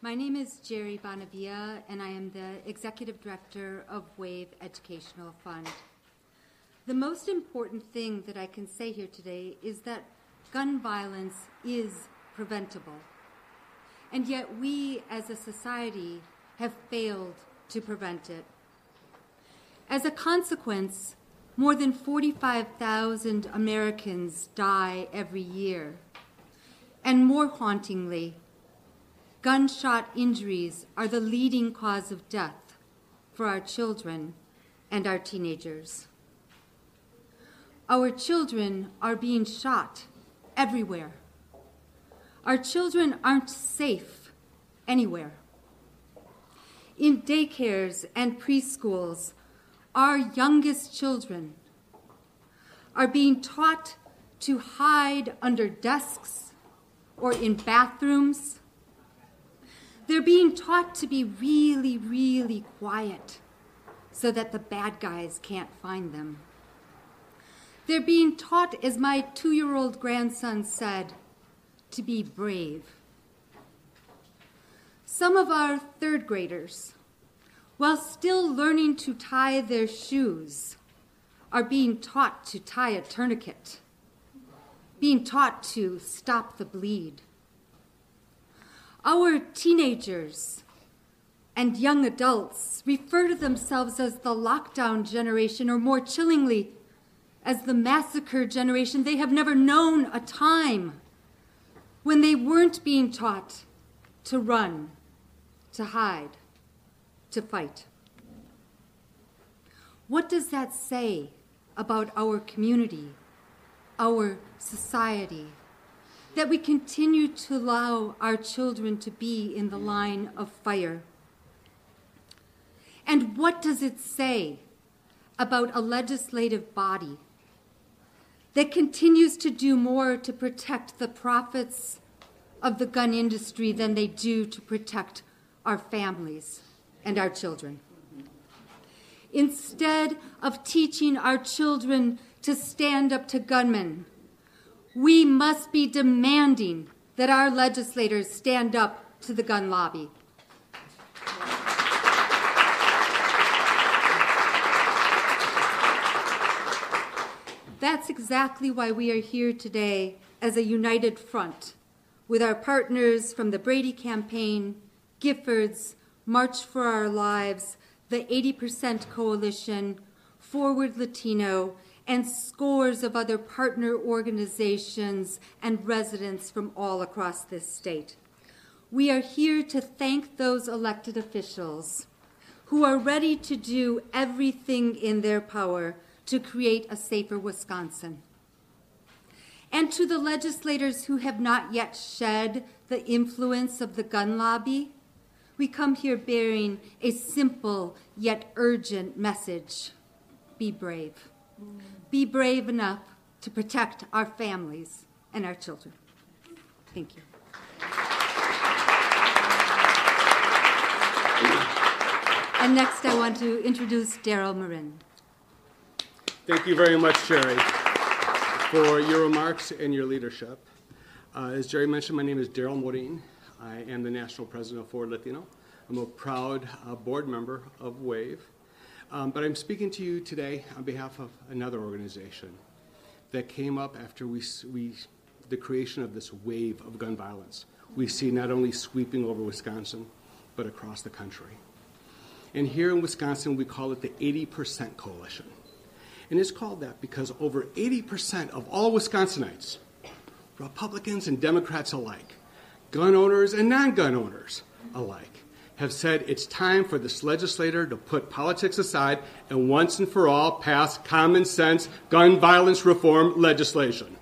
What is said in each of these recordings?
My name is Jerry Bonavia, and I am the Executive Director of WAVE Educational Fund. The most important thing that I can say here today is that gun violence is preventable. And yet, we as a society have failed to prevent it. As a consequence, more than 45,000 Americans die every year. And more hauntingly, gunshot injuries are the leading cause of death for our children and our teenagers. Our children are being shot everywhere. Our children aren't safe anywhere. In daycares and preschools, our youngest children are being taught to hide under desks or in bathrooms. They're being taught to be really, really quiet so that the bad guys can't find them. They're being taught, as my two year old grandson said, to be brave. Some of our third graders while still learning to tie their shoes, are being taught to tie a tourniquet, being taught to stop the bleed. Our teenagers and young adults refer to themselves as the lockdown generation, or more chillingly, as the massacre generation. They have never known a time when they weren't being taught to run, to hide, to fight. What does that say about our community, our society, that we continue to allow our children to be in the line of fire? And what does it say about a legislative body that continues to do more to protect the profits of the gun industry than they do to protect our families? and our children. Instead of teaching our children to stand up to gunmen, we must be demanding that our legislators stand up to the gun lobby. That's exactly why we are here today as a united front with our partners from the Brady campaign, Giffords, March for Our Lives, the 80% Coalition, Forward Latino, and scores of other partner organizations and residents from all across this state. We are here to thank those elected officials who are ready to do everything in their power to create a safer Wisconsin. And to the legislators who have not yet shed the influence of the gun lobby, we come here bearing a simple yet urgent message be brave. Be brave enough to protect our families and our children. Thank you. And next, I want to introduce Daryl Marin. Thank you very much, Jerry, for your remarks and your leadership. Uh, as Jerry mentioned, my name is Daryl Morin. I am the national president of Forward Latino. I'm a proud uh, board member of WAVE. Um, but I'm speaking to you today on behalf of another organization that came up after we, we, the creation of this wave of gun violence. We see not only sweeping over Wisconsin, but across the country. And here in Wisconsin, we call it the 80% Coalition. And it's called that because over 80% of all Wisconsinites, Republicans and Democrats alike, gun owners and non gun owners alike, have said it's time for this legislator to put politics aside and once and for all pass common sense gun violence reform legislation.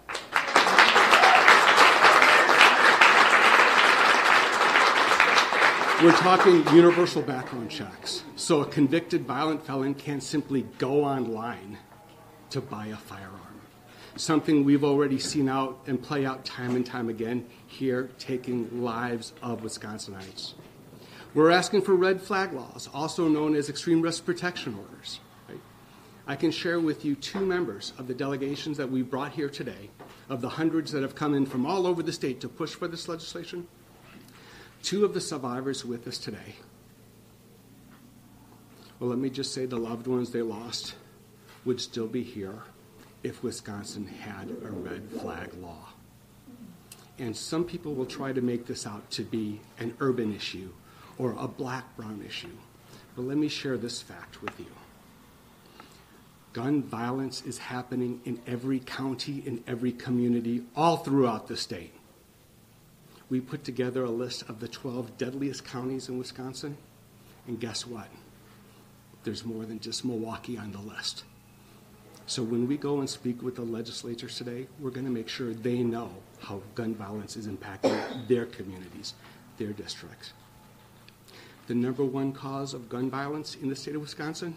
We're talking universal background checks. So a convicted violent felon can't simply go online to buy a firearm something we've already seen out and play out time and time again here, taking lives of Wisconsinites. We're asking for red flag laws, also known as extreme risk protection orders. Right? I can share with you two members of the delegations that we brought here today, of the hundreds that have come in from all over the state to push for this legislation. two of the survivors with us today. Well, let me just say the loved ones they lost would still be here if Wisconsin had a red flag law. And some people will try to make this out to be an urban issue or a black brown issue. But let me share this fact with you gun violence is happening in every county, in every community, all throughout the state. We put together a list of the 12 deadliest counties in Wisconsin, and guess what? There's more than just Milwaukee on the list. So when we go and speak with the legislators today, we're going to make sure they know how gun violence is impacting their communities, their districts. The number one cause of gun violence in the state of Wisconsin?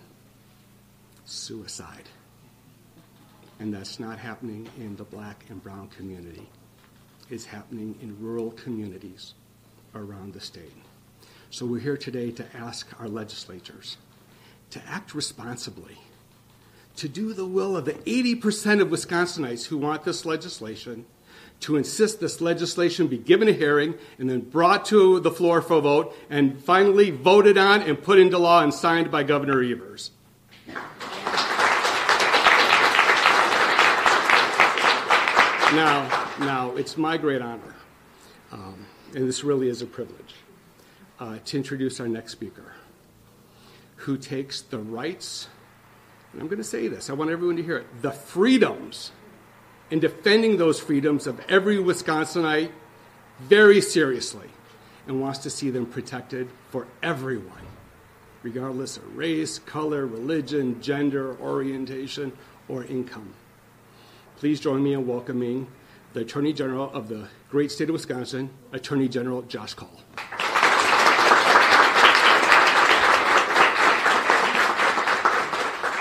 Suicide. And that's not happening in the black and brown community. It's happening in rural communities around the state. So we're here today to ask our legislators to act responsibly, to do the will of the 80% of Wisconsinites who want this legislation, to insist this legislation be given a hearing and then brought to the floor for a vote and finally voted on and put into law and signed by Governor Evers. Now, now it's my great honor, um, and this really is a privilege, uh, to introduce our next speaker, who takes the rights, and I'm going to say this, I want everyone to hear it, the freedoms, and defending those freedoms of every Wisconsinite very seriously, and wants to see them protected for everyone, regardless of race, color, religion, gender, orientation, or income. Please join me in welcoming the Attorney General of the great state of Wisconsin, Attorney General Josh Kaul.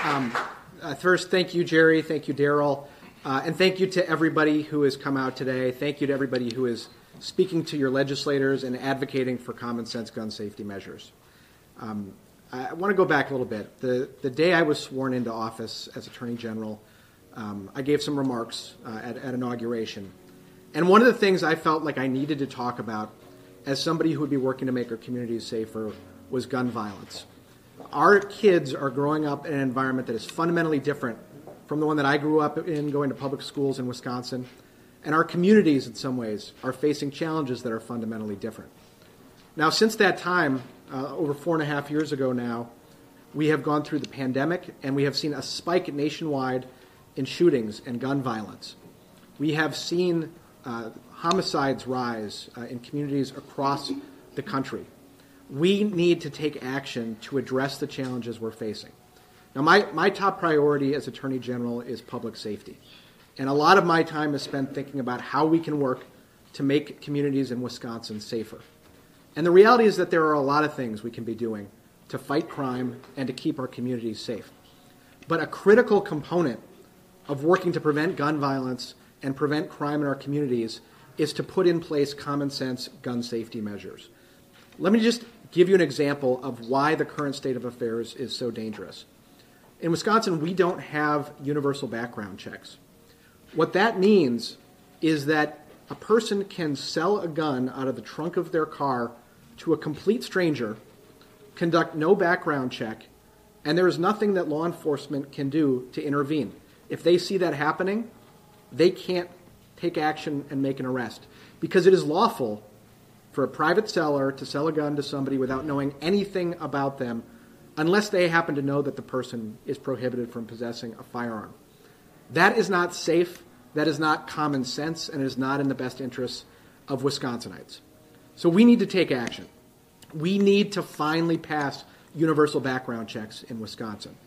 Um, uh, first, thank you, Jerry. Thank you, Daryl. Uh, and thank you to everybody who has come out today. Thank you to everybody who is speaking to your legislators and advocating for common sense gun safety measures. Um, I want to go back a little bit. The, the day I was sworn into office as Attorney General, um, I gave some remarks uh, at, at inauguration. And one of the things I felt like I needed to talk about as somebody who would be working to make our communities safer was gun violence. Our kids are growing up in an environment that is fundamentally different from the one that I grew up in, going to public schools in Wisconsin. And our communities, in some ways, are facing challenges that are fundamentally different. Now, since that time, uh, over four and a half years ago now, we have gone through the pandemic and we have seen a spike nationwide in shootings and gun violence. We have seen uh, homicides rise uh, in communities across the country. We need to take action to address the challenges we're facing. Now, my, my top priority as Attorney General is public safety. And a lot of my time is spent thinking about how we can work to make communities in Wisconsin safer. And the reality is that there are a lot of things we can be doing to fight crime and to keep our communities safe. But a critical component of working to prevent gun violence and prevent crime in our communities is to put in place common sense gun safety measures. Let me just give you an example of why the current state of affairs is so dangerous. In Wisconsin, we don't have universal background checks. What that means is that a person can sell a gun out of the trunk of their car to a complete stranger, conduct no background check, and there is nothing that law enforcement can do to intervene. If they see that happening, they can't take action and make an arrest because it is lawful for a private seller to sell a gun to somebody without knowing anything about them unless they happen to know that the person is prohibited from possessing a firearm. That is not safe, that is not common sense, and it is not in the best interests of Wisconsinites. So we need to take action. We need to finally pass universal background checks in Wisconsin.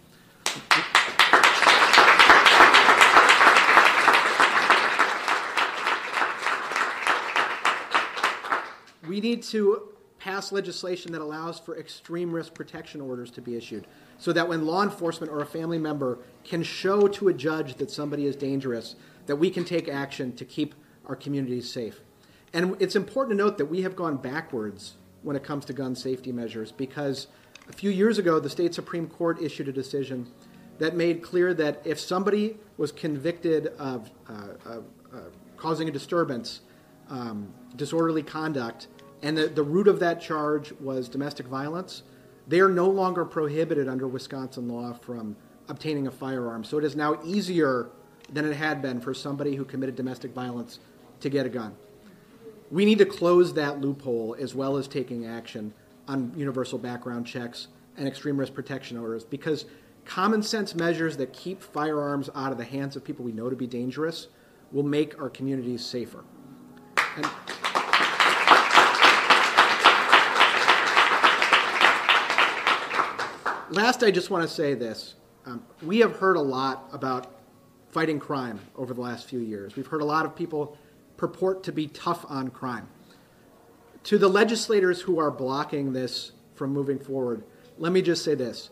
we need to pass legislation that allows for extreme risk protection orders to be issued so that when law enforcement or a family member can show to a judge that somebody is dangerous that we can take action to keep our communities safe. And it's important to note that we have gone backwards when it comes to gun safety measures because a few years ago the state supreme court issued a decision that made clear that if somebody was convicted of, uh, of uh, causing a disturbance um, disorderly conduct and the, the root of that charge was domestic violence, they are no longer prohibited under Wisconsin law from obtaining a firearm. So it is now easier than it had been for somebody who committed domestic violence to get a gun. We need to close that loophole as well as taking action on universal background checks and extreme risk protection orders because common sense measures that keep firearms out of the hands of people we know to be dangerous will make our communities safer. And last, I just want to say this. Um, we have heard a lot about fighting crime over the last few years. We've heard a lot of people purport to be tough on crime. To the legislators who are blocking this from moving forward, let me just say this.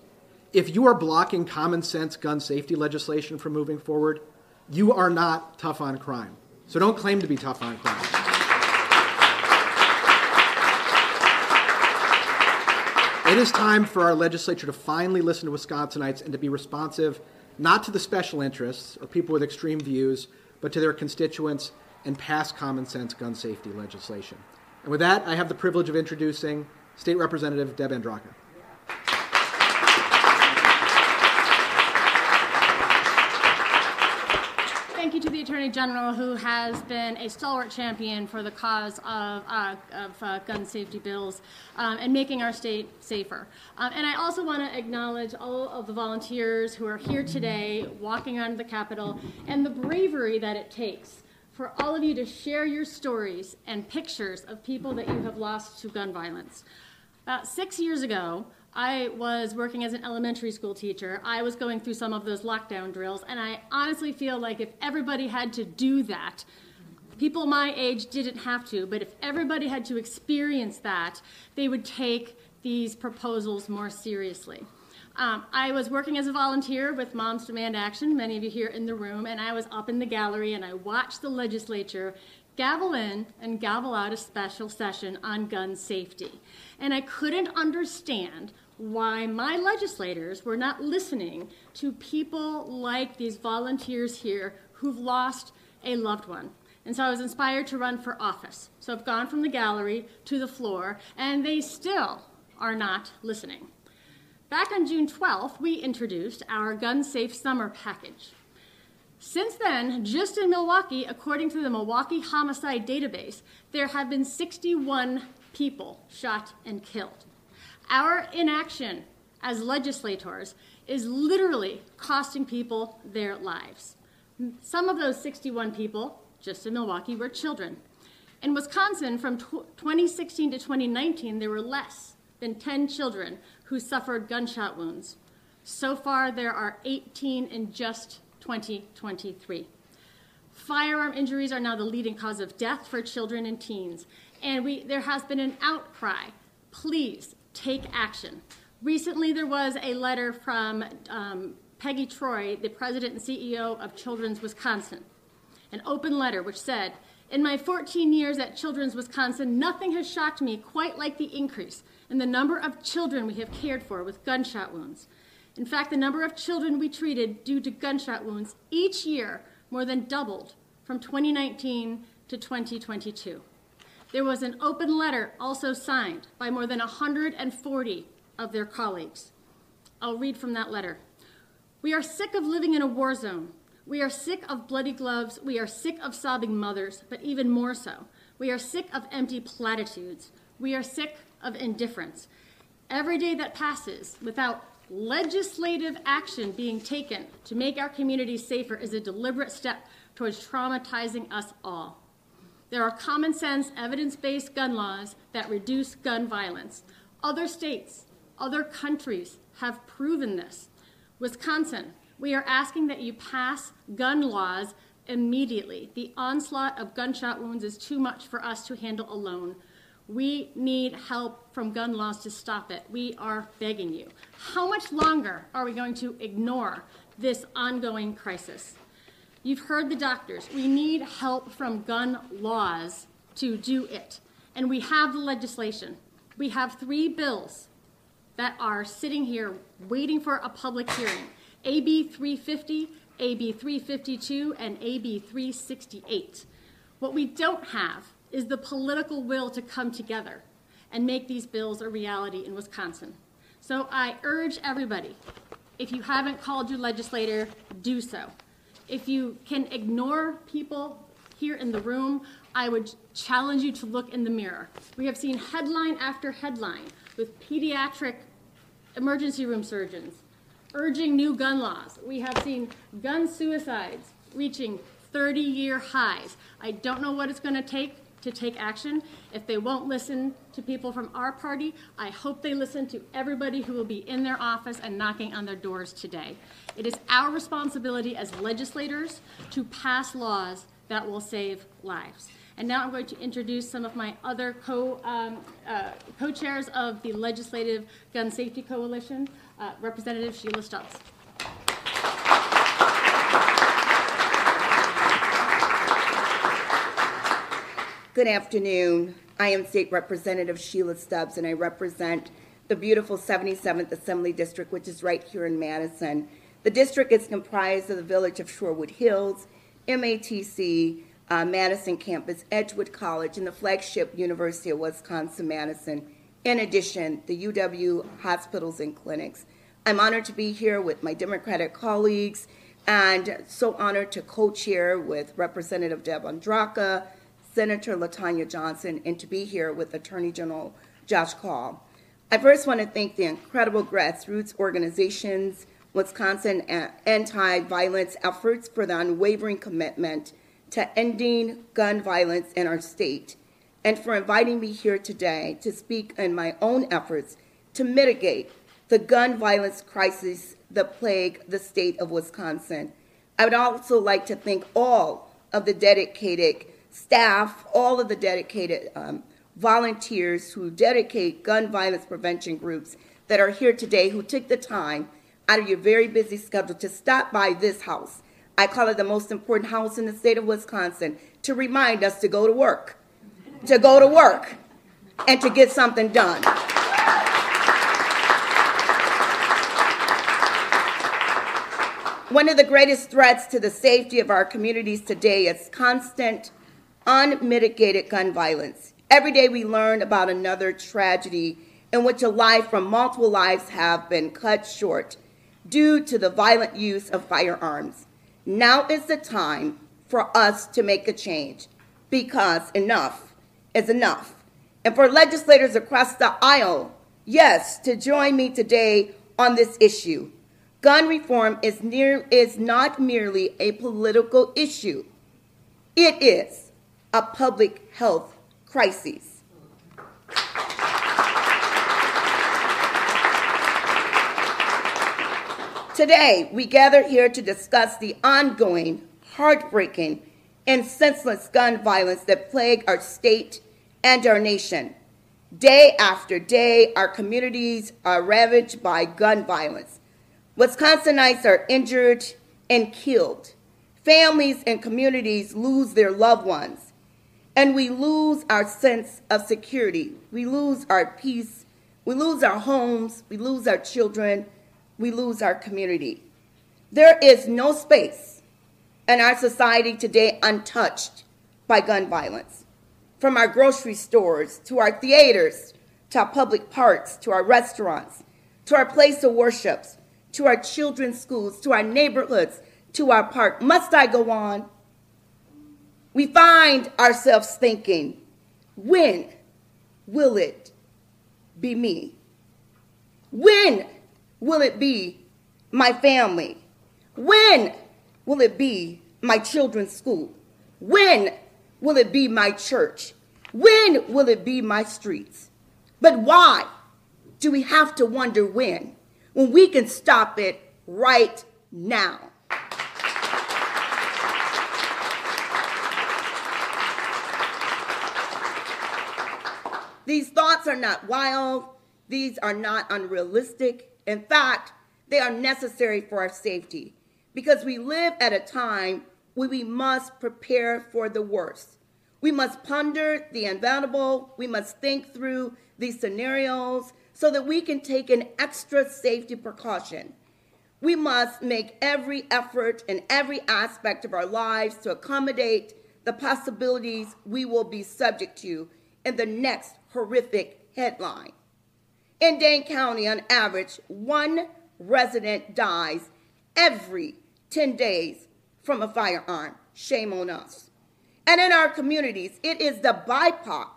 If you are blocking common sense gun safety legislation from moving forward, you are not tough on crime. So don't claim to be tough on crime. It is time for our legislature to finally listen to Wisconsinites and to be responsive not to the special interests or people with extreme views, but to their constituents and pass common sense gun safety legislation. And with that, I have the privilege of introducing State Representative Deb Andraca. Thank you to the Attorney General, who has been a stalwart champion for the cause of, uh, of uh, gun safety bills um, and making our state safer. Um, and I also want to acknowledge all of the volunteers who are here today, walking around the Capitol, and the bravery that it takes for all of you to share your stories and pictures of people that you have lost to gun violence. About six years ago, I was working as an elementary school teacher. I was going through some of those lockdown drills, and I honestly feel like if everybody had to do that, people my age didn't have to, but if everybody had to experience that, they would take these proposals more seriously. Um, I was working as a volunteer with Moms Demand Action, many of you here in the room, and I was up in the gallery and I watched the legislature gavel in and gavel out a special session on gun safety. And I couldn't understand why my legislators were not listening to people like these volunteers here who've lost a loved one. And so I was inspired to run for office. So I've gone from the gallery to the floor, and they still are not listening. Back on June 12th, we introduced our Gun Safe Summer Package. Since then, just in Milwaukee, according to the Milwaukee Homicide Database, there have been 61 people shot and killed. Our inaction as legislators is literally costing people their lives. Some of those 61 people, just in Milwaukee, were children. In Wisconsin, from 2016 to 2019, there were less than 10 children who suffered gunshot wounds. So far, there are 18 in just 2023. Firearm injuries are now the leading cause of death for children and teens, and we, there has been an outcry. Please take action. Recently, there was a letter from um, Peggy Troy, the president and CEO of Children's Wisconsin, an open letter which said, In my 14 years at Children's Wisconsin, nothing has shocked me quite like the increase in the number of children we have cared for with gunshot wounds. In fact, the number of children we treated due to gunshot wounds each year more than doubled from 2019 to 2022. There was an open letter also signed by more than 140 of their colleagues. I'll read from that letter. We are sick of living in a war zone. We are sick of bloody gloves. We are sick of sobbing mothers, but even more so. We are sick of empty platitudes. We are sick of indifference. Every day that passes without legislative action being taken to make our communities safer is a deliberate step towards traumatizing us all. There are common sense, evidence based gun laws that reduce gun violence. Other states, other countries have proven this. Wisconsin, we are asking that you pass gun laws immediately. The onslaught of gunshot wounds is too much for us to handle alone. We need help from gun laws to stop it. We are begging you. How much longer are we going to ignore this ongoing crisis? You've heard the doctors. We need help from gun laws to do it. And we have the legislation. We have three bills that are sitting here waiting for a public hearing AB 350, AB 352, and AB 368. What we don't have is the political will to come together and make these bills a reality in Wisconsin. So I urge everybody, if you haven't called your legislator, do so. If you can ignore people here in the room, I would challenge you to look in the mirror. We have seen headline after headline with pediatric emergency room surgeons urging new gun laws. We have seen gun suicides reaching 30 year highs. I don't know what it's going to take to take action. If they won't listen to people from our party, I hope they listen to everybody who will be in their office and knocking on their doors today. It is our responsibility as legislators to pass laws that will save lives. And now I'm going to introduce some of my other co, um, uh, co-chairs of the Legislative Gun Safety Coalition, uh, Representative Sheila Stubbs. Good afternoon. I am State Representative Sheila Stubbs, and I represent the beautiful 77th Assembly District, which is right here in Madison. The district is comprised of the village of Shorewood Hills, MATC, uh, Madison campus, Edgewood College, and the flagship University of Wisconsin Madison. In addition, the UW hospitals and clinics. I'm honored to be here with my Democratic colleagues and so honored to co chair with Representative Deb Andraca, Senator LaTonya Johnson, and to be here with Attorney General Josh Kaul. I first want to thank the incredible grassroots organizations, Wisconsin anti violence efforts for the unwavering commitment to ending gun violence in our state, and for inviting me here today to speak in my own efforts to mitigate the gun violence crisis that plague the state of Wisconsin. I would also like to thank all of the dedicated staff, all of the dedicated um, volunteers who dedicate gun violence prevention groups that are here today who took the time out of your very busy schedule to stop by this house. I call it the most important house in the state of Wisconsin to remind us to go to work, to go to work, and to get something done. One of the greatest threats to the safety of our communities today is constant unmitigated gun violence. Every day we learn about another tragedy in which a life from multiple lives have been cut short due to the violent use of firearms. Now is the time for us to make a change because enough is enough. And for legislators across the aisle, yes, to join me today on this issue. Gun reform is, near, is not merely a political issue. It is a public health crisis. Today, we gather here to discuss the ongoing, heartbreaking, and senseless gun violence that plague our state and our nation. Day after day, our communities are ravaged by gun violence. Wisconsinites are injured and killed. Families and communities lose their loved ones and we lose our sense of security. We lose our peace. We lose our homes. We lose our children. We lose our community. There is no space in our society today untouched by gun violence. From our grocery stores to our theaters to our public parks to our restaurants to our place of worships to our children's schools to our neighborhoods to our park. Must I go on? We find ourselves thinking, when will it be me? When will it be my family? When will it be my children's school? When will it be my church? When will it be my streets? But why do we have to wonder when, when we can stop it right now? These thoughts are not wild, these are not unrealistic. In fact, they are necessary for our safety because we live at a time where we must prepare for the worst. We must ponder the inevitable, we must think through these scenarios so that we can take an extra safety precaution. We must make every effort in every aspect of our lives to accommodate the possibilities we will be subject to in the next horrific headline. In Dane County, on average, one resident dies every 10 days from a firearm. Shame on us. And in our communities, it is the BIPOC,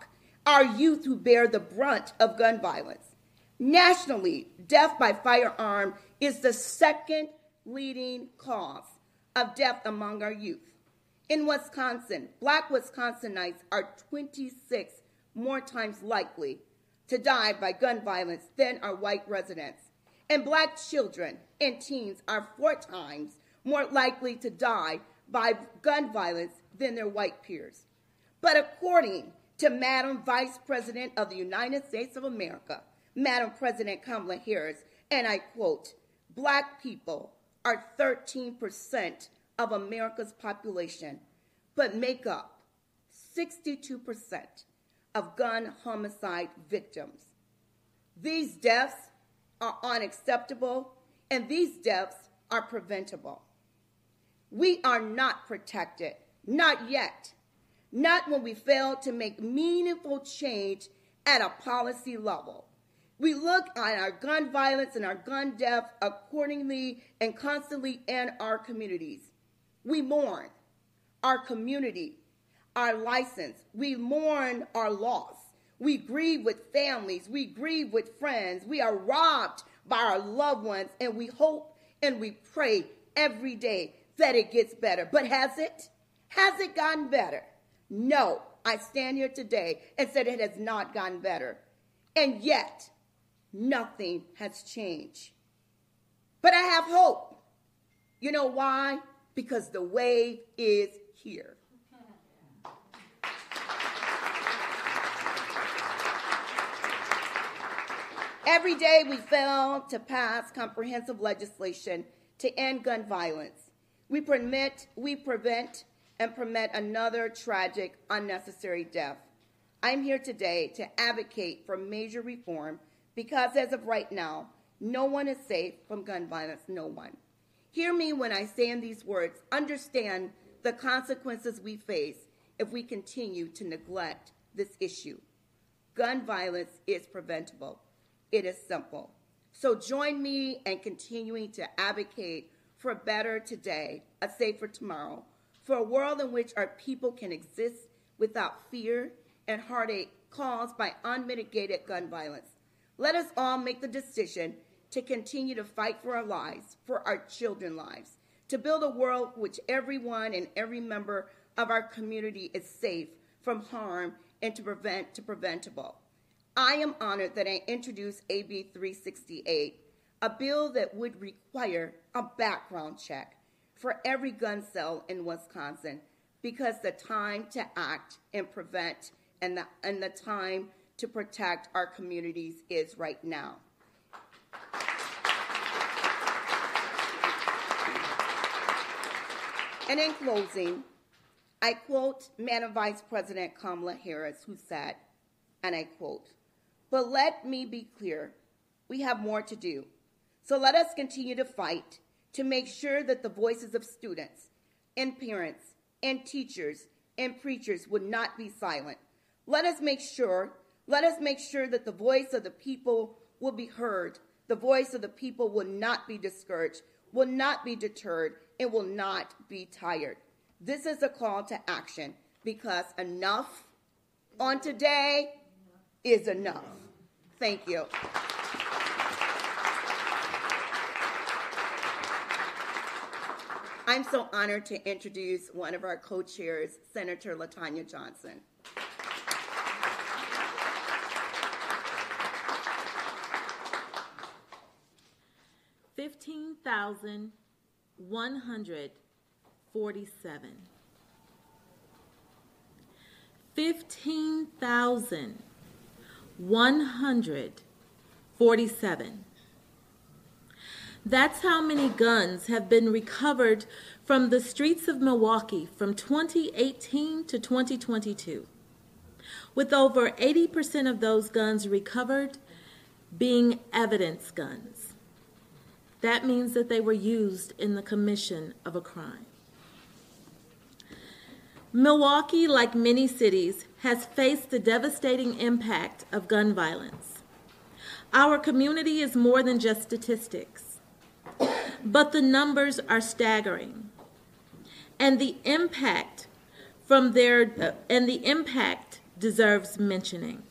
our youth, who bear the brunt of gun violence. Nationally, death by firearm is the second leading cause of death among our youth. In Wisconsin, black Wisconsinites are 26 more times likely to die by gun violence than are white residents. And black children and teens are four times more likely to die by gun violence than their white peers. But according to Madam Vice President of the United States of America, Madam President Kamala Harris, and I quote, Black people are 13% of America's population, but make up 62% of gun homicide victims. These deaths are unacceptable, and these deaths are preventable. We are not protected, not yet, not when we fail to make meaningful change at a policy level. We look at our gun violence and our gun death accordingly and constantly in our communities. We mourn our community, our license. We mourn our loss. We grieve with families. We grieve with friends. We are robbed by our loved ones, and we hope and we pray every day that it gets better. But has it? Has it gotten better? No. I stand here today and said it has not gotten better. And yet, nothing has changed. But I have hope. You know why? Because the wave is here. Every day we fail to pass comprehensive legislation to end gun violence. We permit, we prevent, and permit another tragic, unnecessary death. I'm here today to advocate for major reform because as of right now, no one is safe from gun violence, no one. Hear me when I say in these words, understand the consequences we face if we continue to neglect this issue. Gun violence is preventable. It is simple. So join me in continuing to advocate for a better today, a safer tomorrow, for a world in which our people can exist without fear and heartache caused by unmitigated gun violence. Let us all make the decision to continue to fight for our lives, for our children's lives, to build a world which everyone and every member of our community is safe from harm and to prevent to preventable. I am honored that I introduced AB 368, a bill that would require a background check for every gun sale in Wisconsin because the time to act and prevent and the, and the time to protect our communities is right now. And in closing, I quote Madam Vice President Kamala Harris, who said, and I quote, But let me be clear, we have more to do. So let us continue to fight to make sure that the voices of students and parents and teachers and preachers would not be silent. Let us make sure, let us make sure that the voice of the people will be heard. The voice of the people will not be discouraged, will not be deterred, and will not be tired. This is a call to action because enough on today is enough. Thank you. I'm so honored to introduce one of our co-chairs, Senator LaTonya Johnson. Fifteen thousand one hundred forty-seven. Fifteen thousand one hundred forty-seven. That's how many guns have been recovered from the streets of Milwaukee from 2018 to 2022, with over 80% of those guns recovered being evidence guns. That means that they were used in the commission of a crime. Milwaukee, like many cities, has faced the devastating impact of gun violence. Our community is more than just statistics, but the numbers are staggering. And the impact from their and the impact deserves mentioning.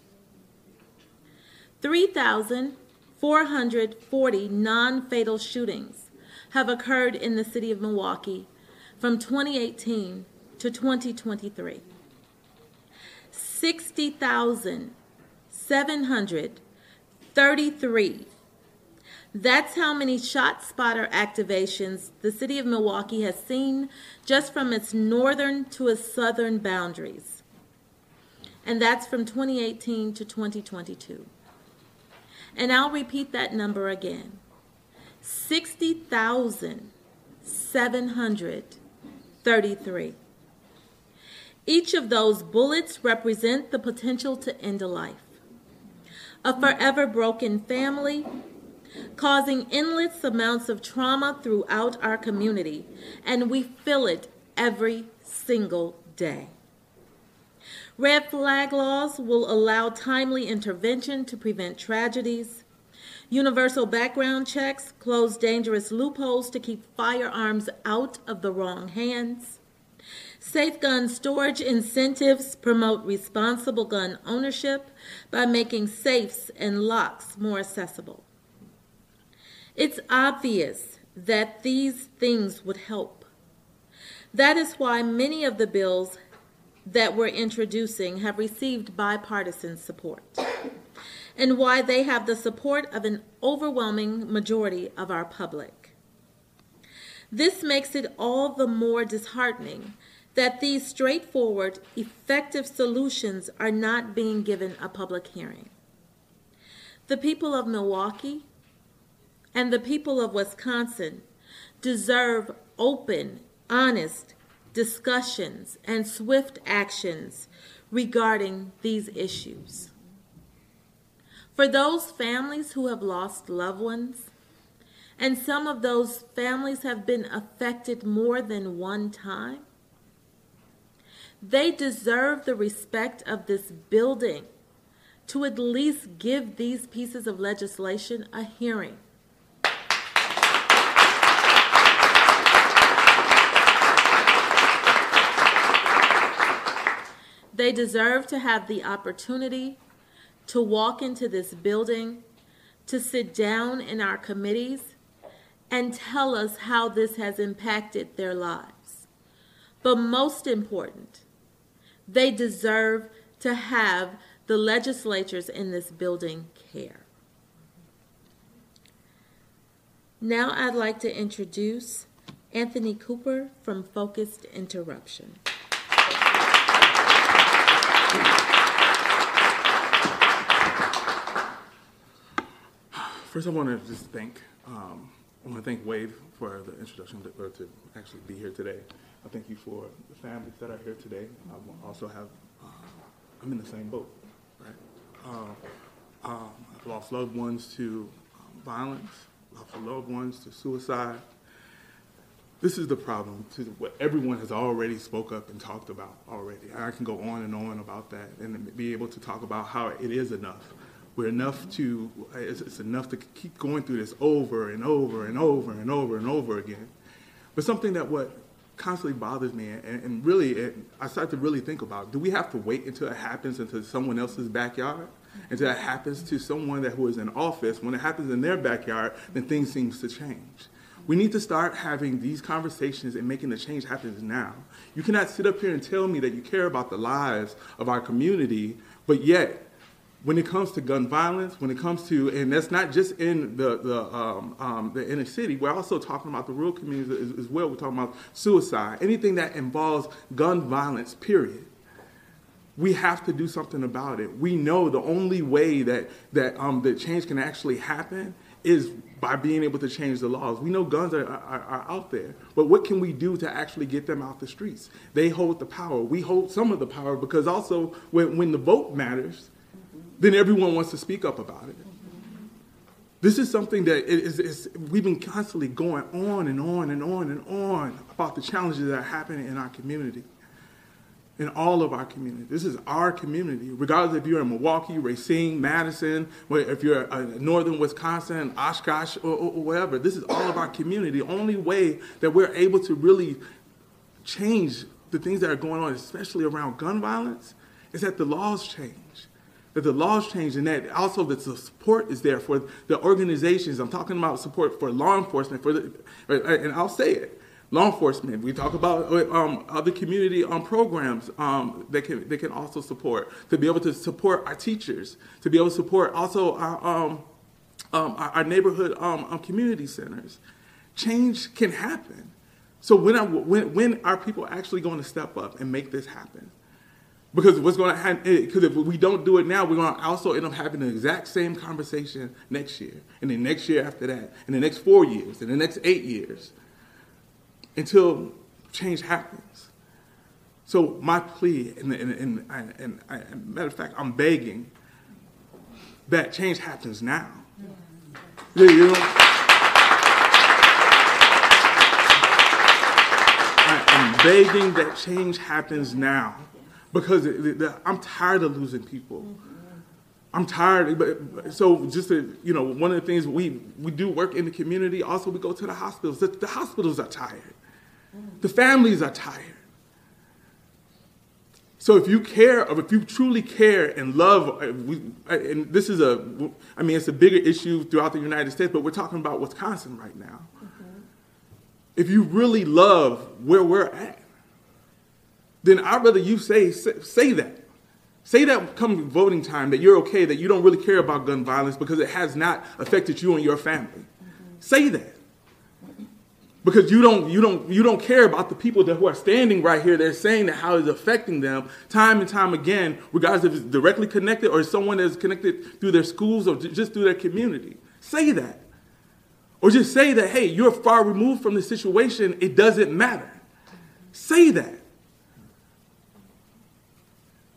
3,440 non-fatal shootings have occurred in the city of Milwaukee from 2018 to 2023. 60,733. That's how many ShotSpotter activations the city of Milwaukee has seen just from its northern to its southern boundaries. And that's from 2018 to 2022. And I'll repeat that number again 60,733. Each of those bullets represent the potential to end a life. A forever broken family, causing endless amounts of trauma throughout our community, and we feel it every single day. Red flag laws will allow timely intervention to prevent tragedies. Universal background checks close dangerous loopholes to keep firearms out of the wrong hands. Safe gun storage incentives promote responsible gun ownership by making safes and locks more accessible. It's obvious that these things would help. That is why many of the bills that we're introducing have received bipartisan support, and why they have the support of an overwhelming majority of our public. This makes it all the more disheartening that these straightforward, effective solutions are not being given a public hearing. The people of Milwaukee and the people of Wisconsin deserve open, honest discussions and swift actions regarding these issues. For those families who have lost loved ones, and some of those families have been affected more than one time, they deserve the respect of this building to at least give these pieces of legislation a hearing. They deserve to have the opportunity to walk into this building, to sit down in our committees, and tell us how this has impacted their lives. But most important, they deserve to have the legislatures in this building care. Now I'd like to introduce Anthony Cooper from Focused Interruption. First, I want to just thank um, I want to thank Wade for the introduction to, to actually be here today. I thank you for the families that are here today. I also have uh, I'm in the same boat, right? Uh, um, I've lost loved ones to um, violence, lost loved ones to suicide. This is the problem to what everyone has already spoke up and talked about already. I can go on and on about that and be able to talk about how it is enough we're enough to it's, it's, enough to keep going through this over and over and over and over and over again but something that what constantly bothers me and, and really it, i start to really think about do we have to wait until it happens into someone else's backyard until it happens to someone that who is in office when it happens in their backyard then things seems to change we need to start having these conversations and making the change happen now. You cannot sit up here and tell me that you care about the lives of our community, but yet when it comes to gun violence, when it comes to, and that's not just in the the, um, um, the inner city. We're also talking about the rural communities as, as, well. We're talking about suicide, anything that involves gun violence. Period. We have to do something about it. We know the only way that that um, change can actually happen is by being able to change the laws. We know guns are, are, are, out there, but what can we do to actually get them out the streets? They hold the power. We hold some of the power because also when, when the vote matters, then everyone wants to speak up about it. This is something that is, is, we've been constantly going on and on and on and on about the challenges that are happening in our community. in all of our community. This is our community, regardless if you're in Milwaukee, Racine, Madison, if you're in northern Wisconsin, Oshkosh, or, or. This is all of our community. The only way that we're able to really change the things that are going on, especially around gun violence, is that the laws change. That the laws change and that also that the support is there for the organizations. I'm talking about support for law enforcement, for the, and I'll say it, law enforcement. We talk about um, other community um, programs um, that can they can also support to be able to support our teachers, to be able to support also our um, um, our, our neighborhood um, community centers. Change can happen. So when, are, when, when are people actually going to step up and make this happen? Because what's going to happen? Eh, because if we don't do it now, we're going to also end up having the exact same conversation next year, and the next year after that, and the next four years, and the next eight years, until change happens. So my plea, and, and, and, and, matter of fact, I'm begging that change happens now. You know, I'm begging that change happens now because it- it- the- I'm tired of losing people. I'm tired. But so just to, you know, one of the things we we do work in the community. Also, we go to the hospitals. The, the hospitals are tired. The families are tired. So if you care, or if you truly care and love, uh, we, uh, and this is a, I mean, it's a bigger issue throughout the United States, but we're talking about Wisconsin right now. If you really love where we're at, then I'd rather you say, say, that. Say that come voting time that you're okay, that you don't really care about gun violence because it has not affected you and your family. Say that. Because you don't, you, don't, you don't care about the people that who are standing right here. They're saying that how it's affecting them time and time again, regardless if it's directly connected or someone that's connected through their schools or just through their community. Say that. Or just say that, hey, you're far removed from the situation. It doesn't matter. Say that.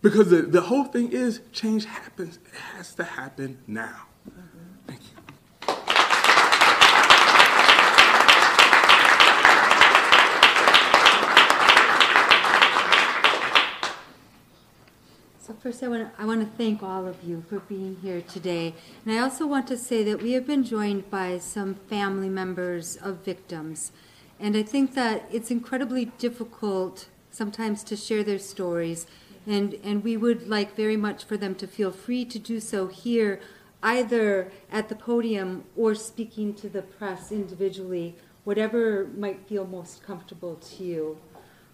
Because the, the whole thing is change happens. It has to happen now. Thank you. So first, I want to I want to thank all of you for being here today, and I also want to say that we have been joined by some family members of victims, and I think that it's incredibly difficult sometimes to share their stories, and and we would like very much for them to feel free to do so here, either at the podium or speaking to the press individually, whatever might feel most comfortable to you.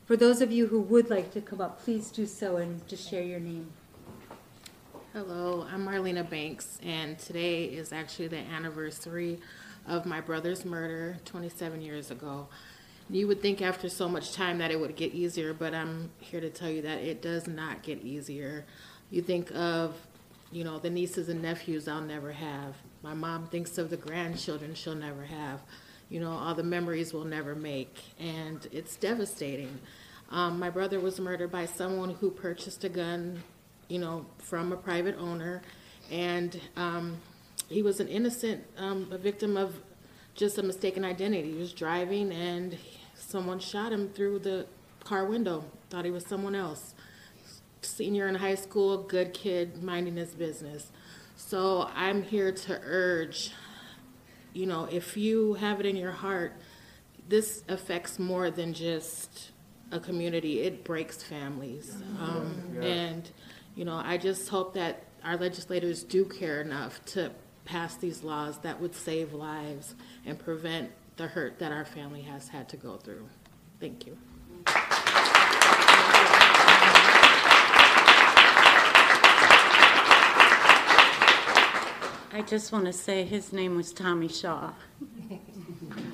For those of you who would like to come up, please do so and just share your name. Hello, I'm Marlena Banks, and today is actually the anniversary of my brother's murder 27 years ago. You would think after so much time that it would get easier, but I'm here to tell you that it does not get easier. You think of, you know, the nieces and nephews I'll never have. My mom thinks of the grandchildren she'll never have. You know, all the memories we'll never make, and it's devastating. Um, my brother was murdered by someone who purchased a gun, you know, from a private owner, and um, he was an innocent, um, a victim of just a mistaken identity. He was driving, and someone shot him through the car window. Thought he was someone else. Senior in high school, good kid, minding his business. So I'm here to urge you know, if you have it in your heart, this affects more than just a community. It breaks families. Um, And, you know, I just hope that our legislators do care enough to pass these laws that would save lives and prevent the hurt that our family has had to go through. Thank you. I just want to say his name was Tommy Shaw.